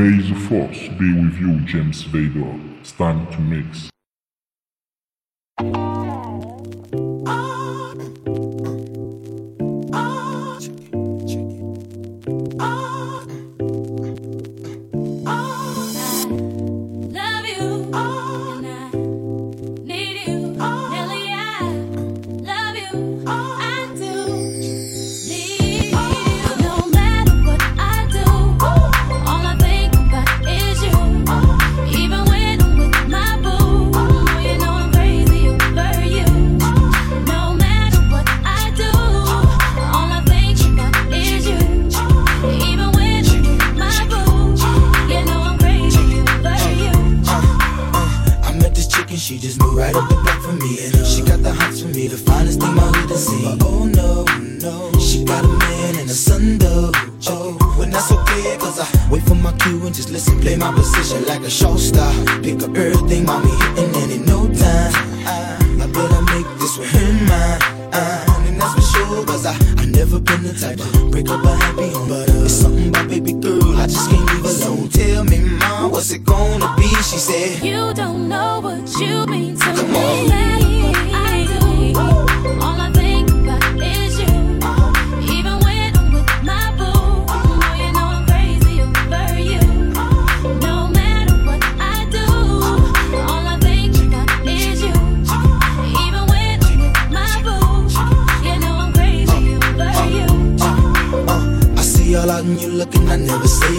May the force be with you, James Vador. Stand to mix. see. Oh no, no, she got a man and a son though. Oh, when that's okay, cause I wait for my cue and just listen. Play my position like a show star. Pick up everything, mommy, and in no time, I, I better make this with him mine. And that's for sure, cause I, I never been the type to break up a happy home. But uh, it's something about baby girl, I just can't leave alone. Tell me, mom, what's it gonna be? She said, You don't know what you mean to Come me. On.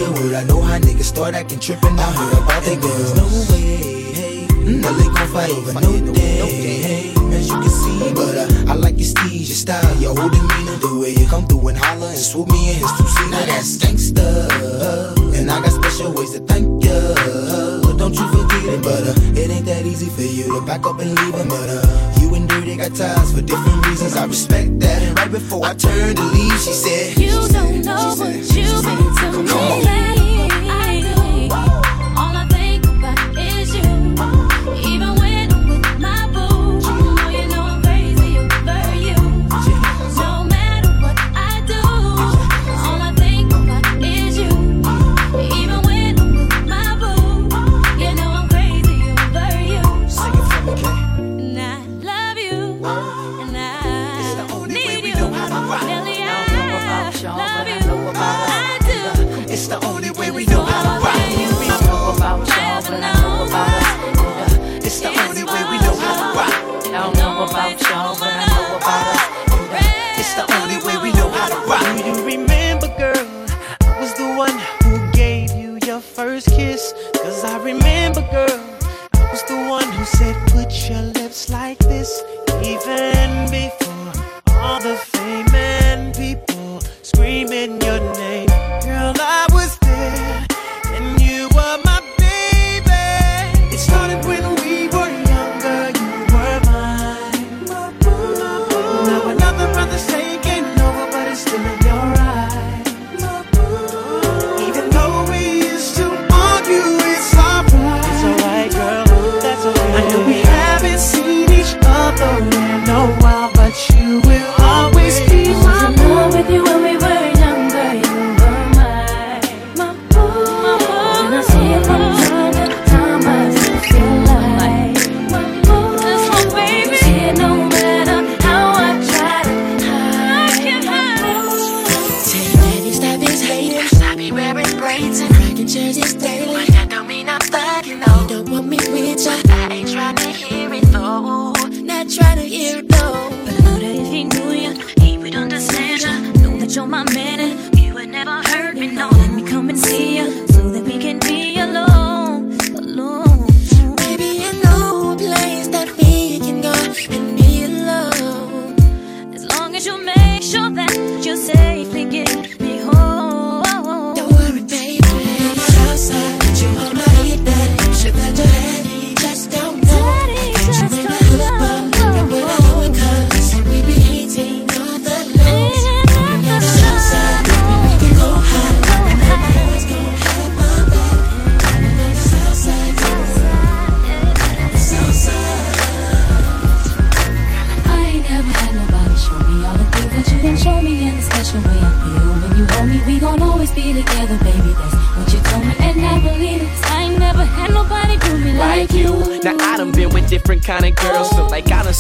real word. I know how niggas start acting trippin'. I heard about they girls There's no way, hey. Mm, they gon' fight over no day, no hey. As you can see, but uh, I like your steeze, your style, your whole demeanor, the way you come through and holler and swoop me in his two seat. Now that's gangsta, uh, and I got special ways to thank ya. But don't you forget it, but uh, it ain't that easy for you to back up and leave a murder got ties for different reasons. I respect that. And right before I turned to leave, she said, You don't know what you've been to me. Come on.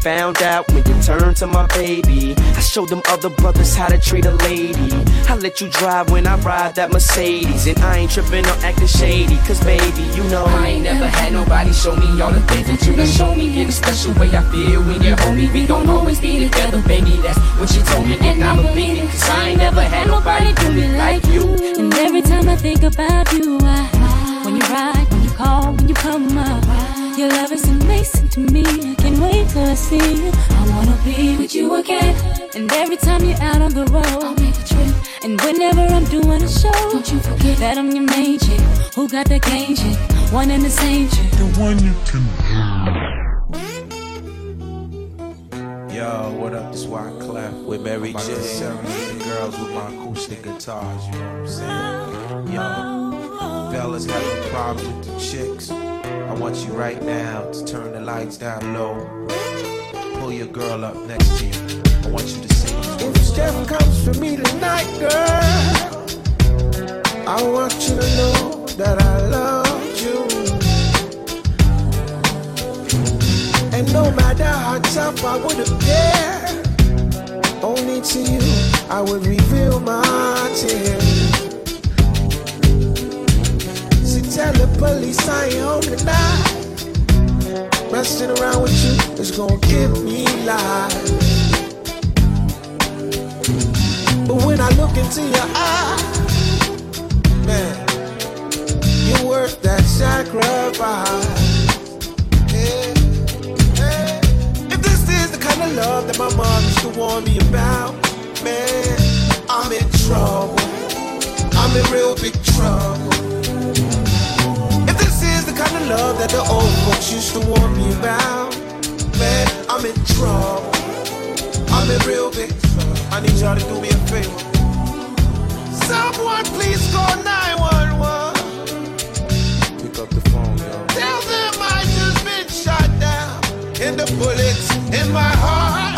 You found out when you turned to my baby. I showed them other brothers how to treat a lady. I let you drive when I ride that Mercedes. And I ain't tripping or acting shady. Cause baby, you know I ain't never had nobody show me all the things that you done show me in a special way I feel when you hold me. We don't always be together, baby. That's what you told me, and I believe it. Cause I ain't never had nobody do me like you. And every time I think about you, I, when you ride, when you call, when you come up, your love is amazing to me. I can't wait till I see you. I wanna be with you again. And every time you're out on the road, I'll make a trip. And whenever I'm doing a show, don't you forget that I'm your main chick. Who got the game chick? One and the same chick. The one you can Yo, what up? This Wyclef Clef with Mary J. Serenading girls with my acoustic guitars, you know what I'm saying? Oh, Yo, oh, oh. fellas having problems with the chicks. I want you right now to turn the lights down low. Pull your girl up next to you. I want you to these If words. Steph comes for me tonight, girl, I want you to know that I love you. And no matter how tough I would appear, only to you I would reveal my tears. Tell the police I ain't home tonight. Messing around with you is gonna give me life. But when I look into your eyes, man, you're worth that sacrifice. Yeah, yeah. If this is the kind of love that my mom used to warn me about, man, I'm in trouble. I'm in real big trouble. Love that the old folks used to warn me about, man, I'm in trouble. I'm in real big trouble. I need y'all to do me a favor. Someone please call 911. Pick up the phone, yo. Tell them I just been shot down. And the bullets in my heart.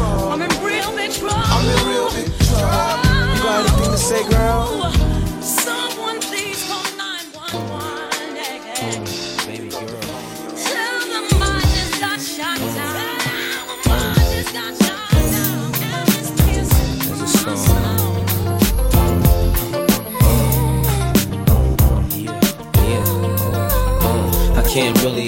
Trouble. I'm in real big trouble. I'm in real big trouble. You got anything to say, girl? Someone please call 911. Yeah, yeah. Baby girl. Tell them I just got shot down. I just got shot down. And it's piercing There's a my song. soul. I can't really.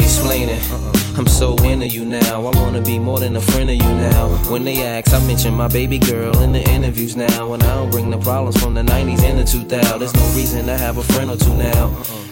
I'm so into you now. I wanna be more than a friend of you now. When they ask, I mention my baby girl in the interviews now. And I don't bring the problems from the 90s and the 2000s. There's no reason to have a friend or two now.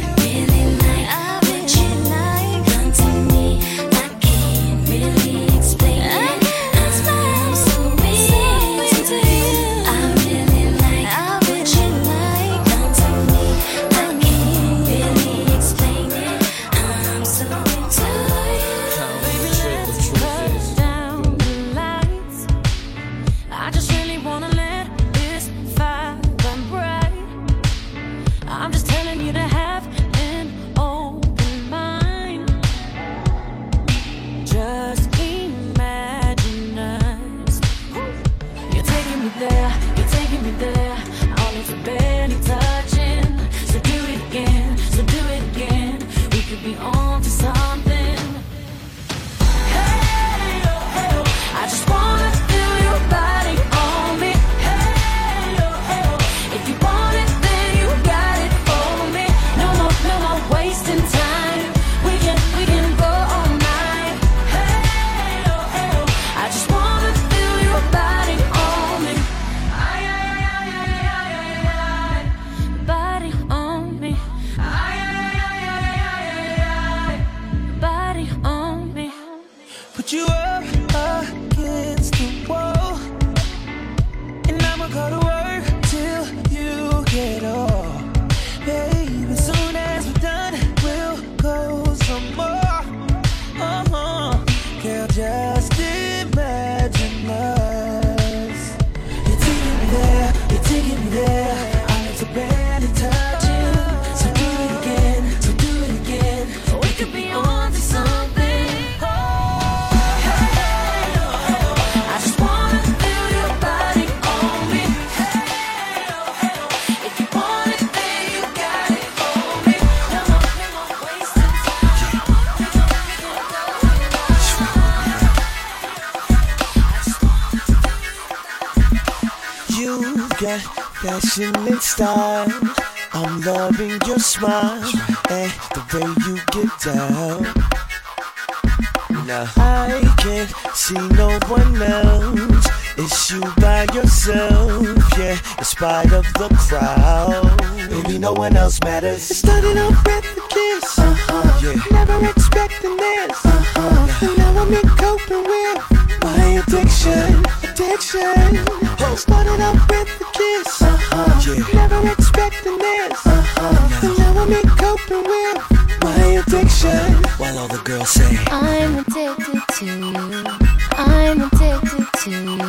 Spite of the crowd, baby, no one else matters. It started off with a kiss, uh-huh. yeah. Never expecting this, uh-huh. And now I'm in coping with my addiction, addiction. It started off with a kiss, uh-huh. yeah. Never expecting this, uh-huh. And now I'm in coping with my addiction. While all the girls say, I'm addicted to you. I'm addicted to you.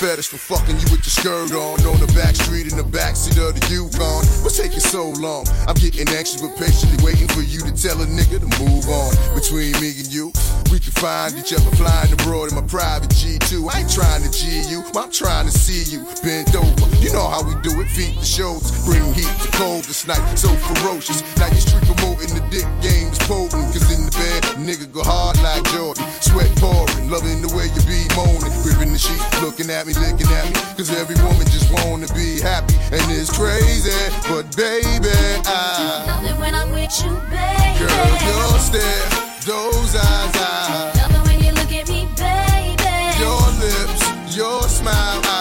Fetish for fucking you with your skirt on. On the back street in the backseat of the Yukon. What's taking so long? I'm getting anxious but patiently waiting for you to tell a nigga to move on. Between me and you, we can find each other flying abroad in my private G2 I ain't trying to G you, I'm trying to see you bent over. You know how we do it, feet to shoulders Bring heat to cold this night, so ferocious. Now you street promoting the dick game is potent. Cause in the bed, nigga go hard like Jordan Sweat pouring, loving the way you be moaning Gripping the sheet, looking at me, licking at me Cause every woman just wanna be happy And it's crazy, but baby I Love it when I'm with you, baby. Girl, your stare, those eyes, I Love it when you look at me, baby. Your lips, your smile, I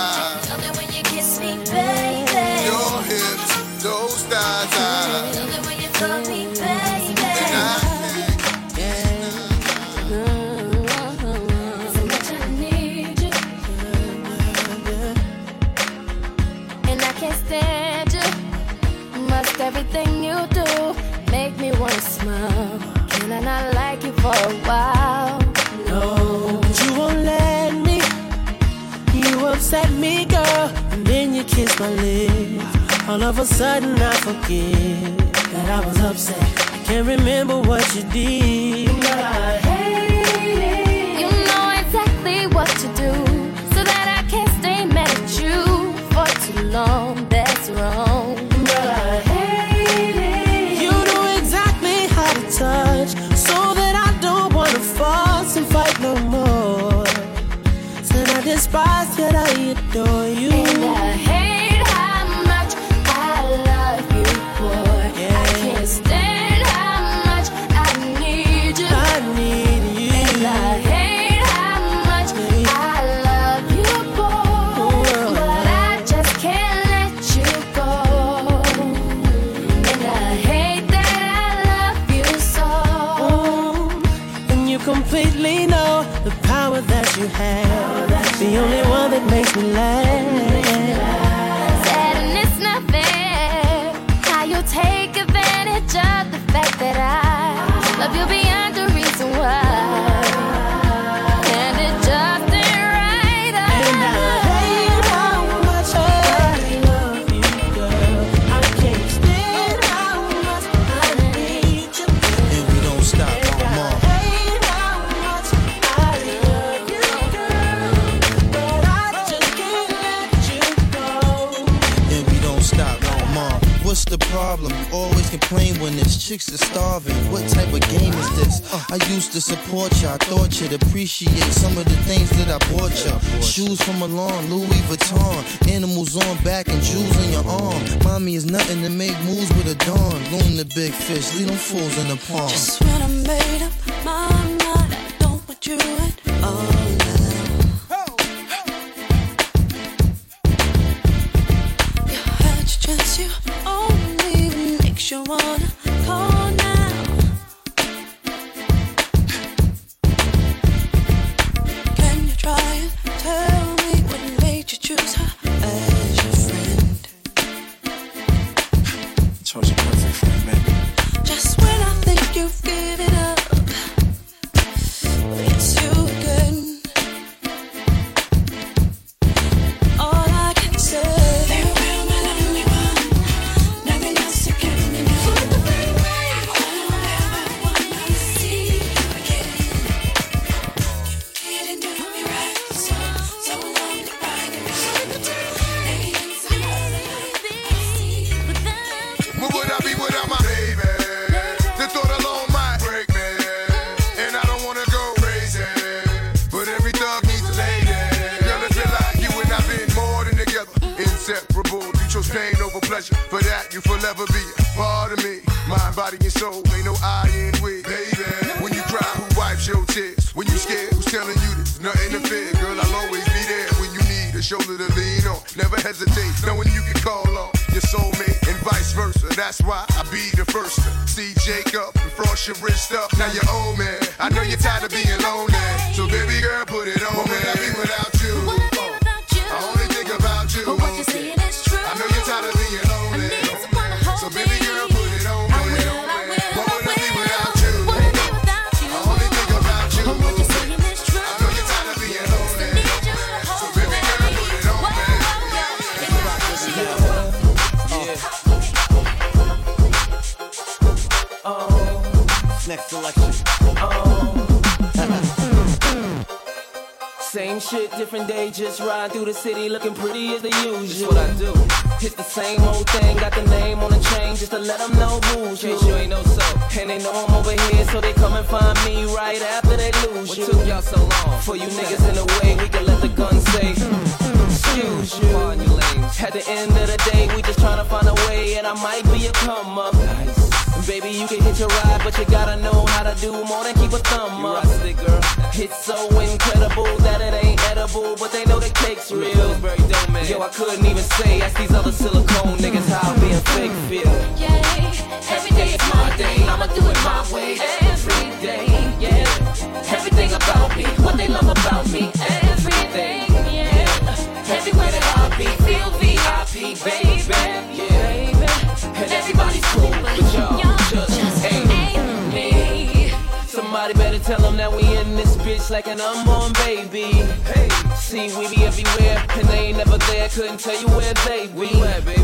All of a sudden, I forget that I was upset. I can't remember what you did. But I hate it. You know exactly what to do so that I can't stay mad at you for too long. That's wrong. But I hate it. You know exactly how to touch, so that I don't wanna fuss and fight no more. Said I despise, yet I adore you. Only one that makes me laugh. Problem? Always complain when there's chicks that starving. What type of game is this? I used to support you. I thought you'd appreciate some of the things that I bought you. Shoes from Milan, Louis Vuitton, animals on back and jewels on your arm. Mommy is nothing to make moves with a dawn. Loon the big fish, leave them fools in the pond. Just when I made up a shoulder to lean on. Never hesitate, knowing you can call on your soulmate and vice versa. That's why I be the first to see Jacob and frost your wrist up. Now you're old man. I know you're tired of being lonely. So baby girl, put it on. What would I be without you? Same shit, different day, just ride through the city looking pretty as the usual. what I do. Hit the same old thing, got the name on the chain just to let them know who's you. you ain't know so. And they know I'm over here, so they come and find me right after they lose you. What took y'all so long? For you niggas in the way, we can let the gun say, excuse you. At the end of the day, we just tryna find a way, and I might be a come up. Baby, you can hit your ride, but you gotta know how to do more than keep a thumb up. girl. It's so incredible that it ain't edible, but they know the cake's real. Yo, I couldn't even say, ask these other silicone niggas how being fake feel. Every day is my day, I'ma do it my way. Every day, yeah. Everything about me, what they love about me. Everything, yeah. Everywhere that I be, feel VIP, baby, yeah. Better tell them that we in this bitch like an unborn baby. Hey, see, we be everywhere, and they ain't never there. Couldn't tell you where they be. baby?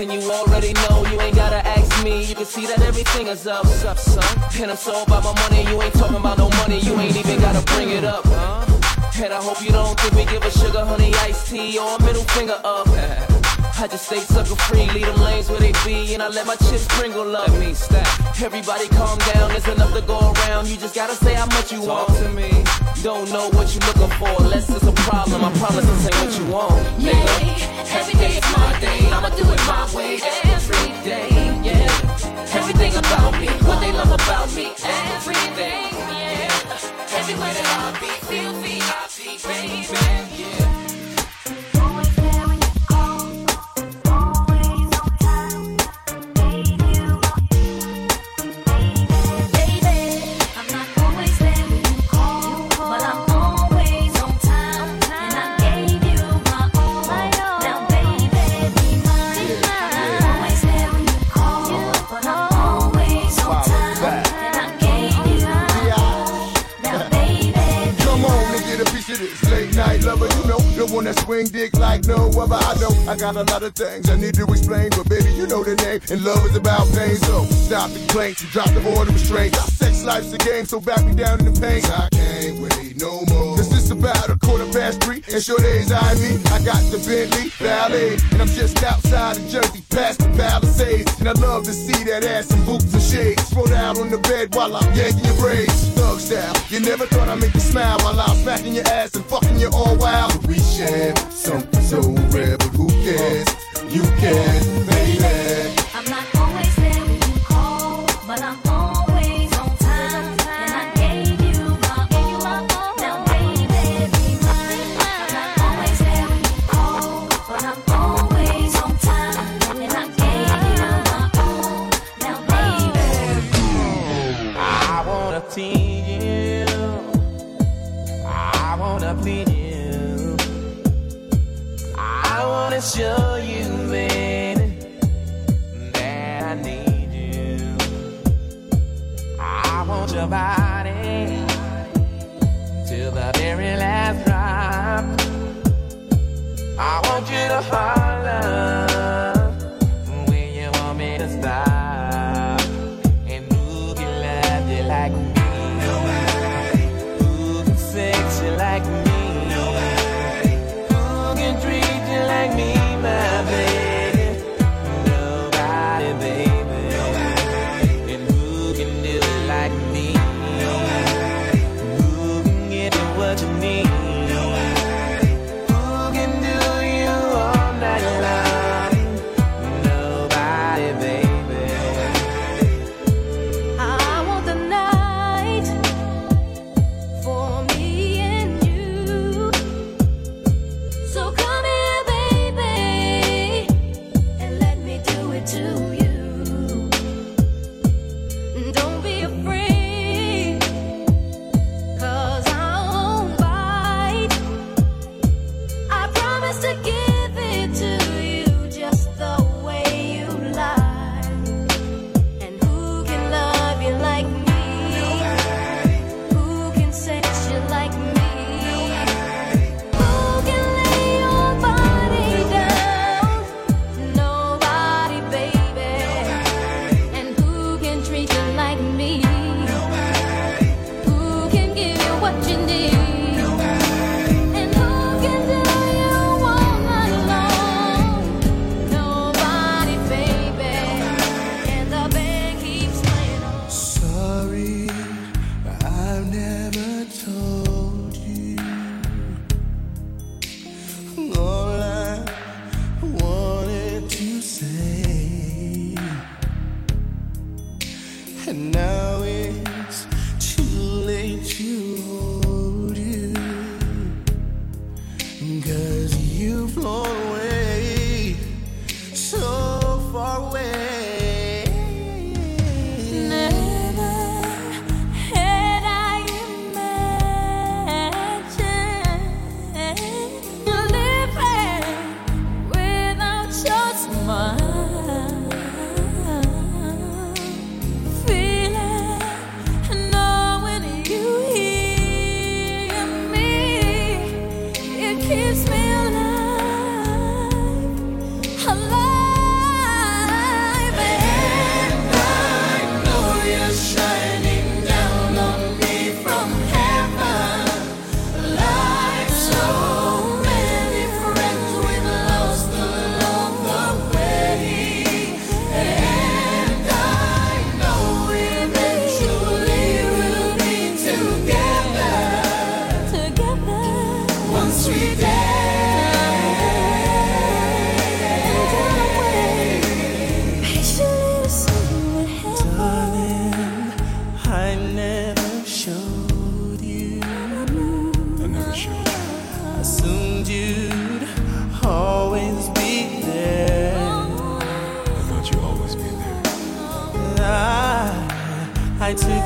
And you already know, you ain't gotta ask me. You can see that everything is up, up, son. And I'm so about my money, you ain't talking about no money. You ain't even gotta bring it up, huh? And I hope you don't think we give a sugar honey iced tea or a middle finger up. I just stay sucker free, leave them lanes where they be, and I let my chips sprinkle up. That means stack. Everybody calm down, there's enough to go around. You just gotta say how much you want to me. Don't know what you're looking for, unless it's a problem. I promise this ain't what you want. Yeah, every day is my day, I'ma do it my way. Every day, yeah. Everything about me, what they love about me. Everything, swing dick like no other. I know I got a lot of things I need to explain, but baby, you know the name. And love is about pain, so stop the complaints and drop the order of restraint. Sex life's a game, so back me down in the pain. I can't wait no more. It's about a quarter past three, and sure days I me. I got the Bentley Ballet, and I'm just outside of Jersey, past the Palisades. And I love to see that ass in boots and shades. Throw out on the bed while I'm yanking your braids. Thug style, you never thought I'd make you smile while I'm smacking your ass and fucking you all wild. We share something so rare, but who cares? You can, baby. I'm not always there when you call, but I'm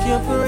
your presence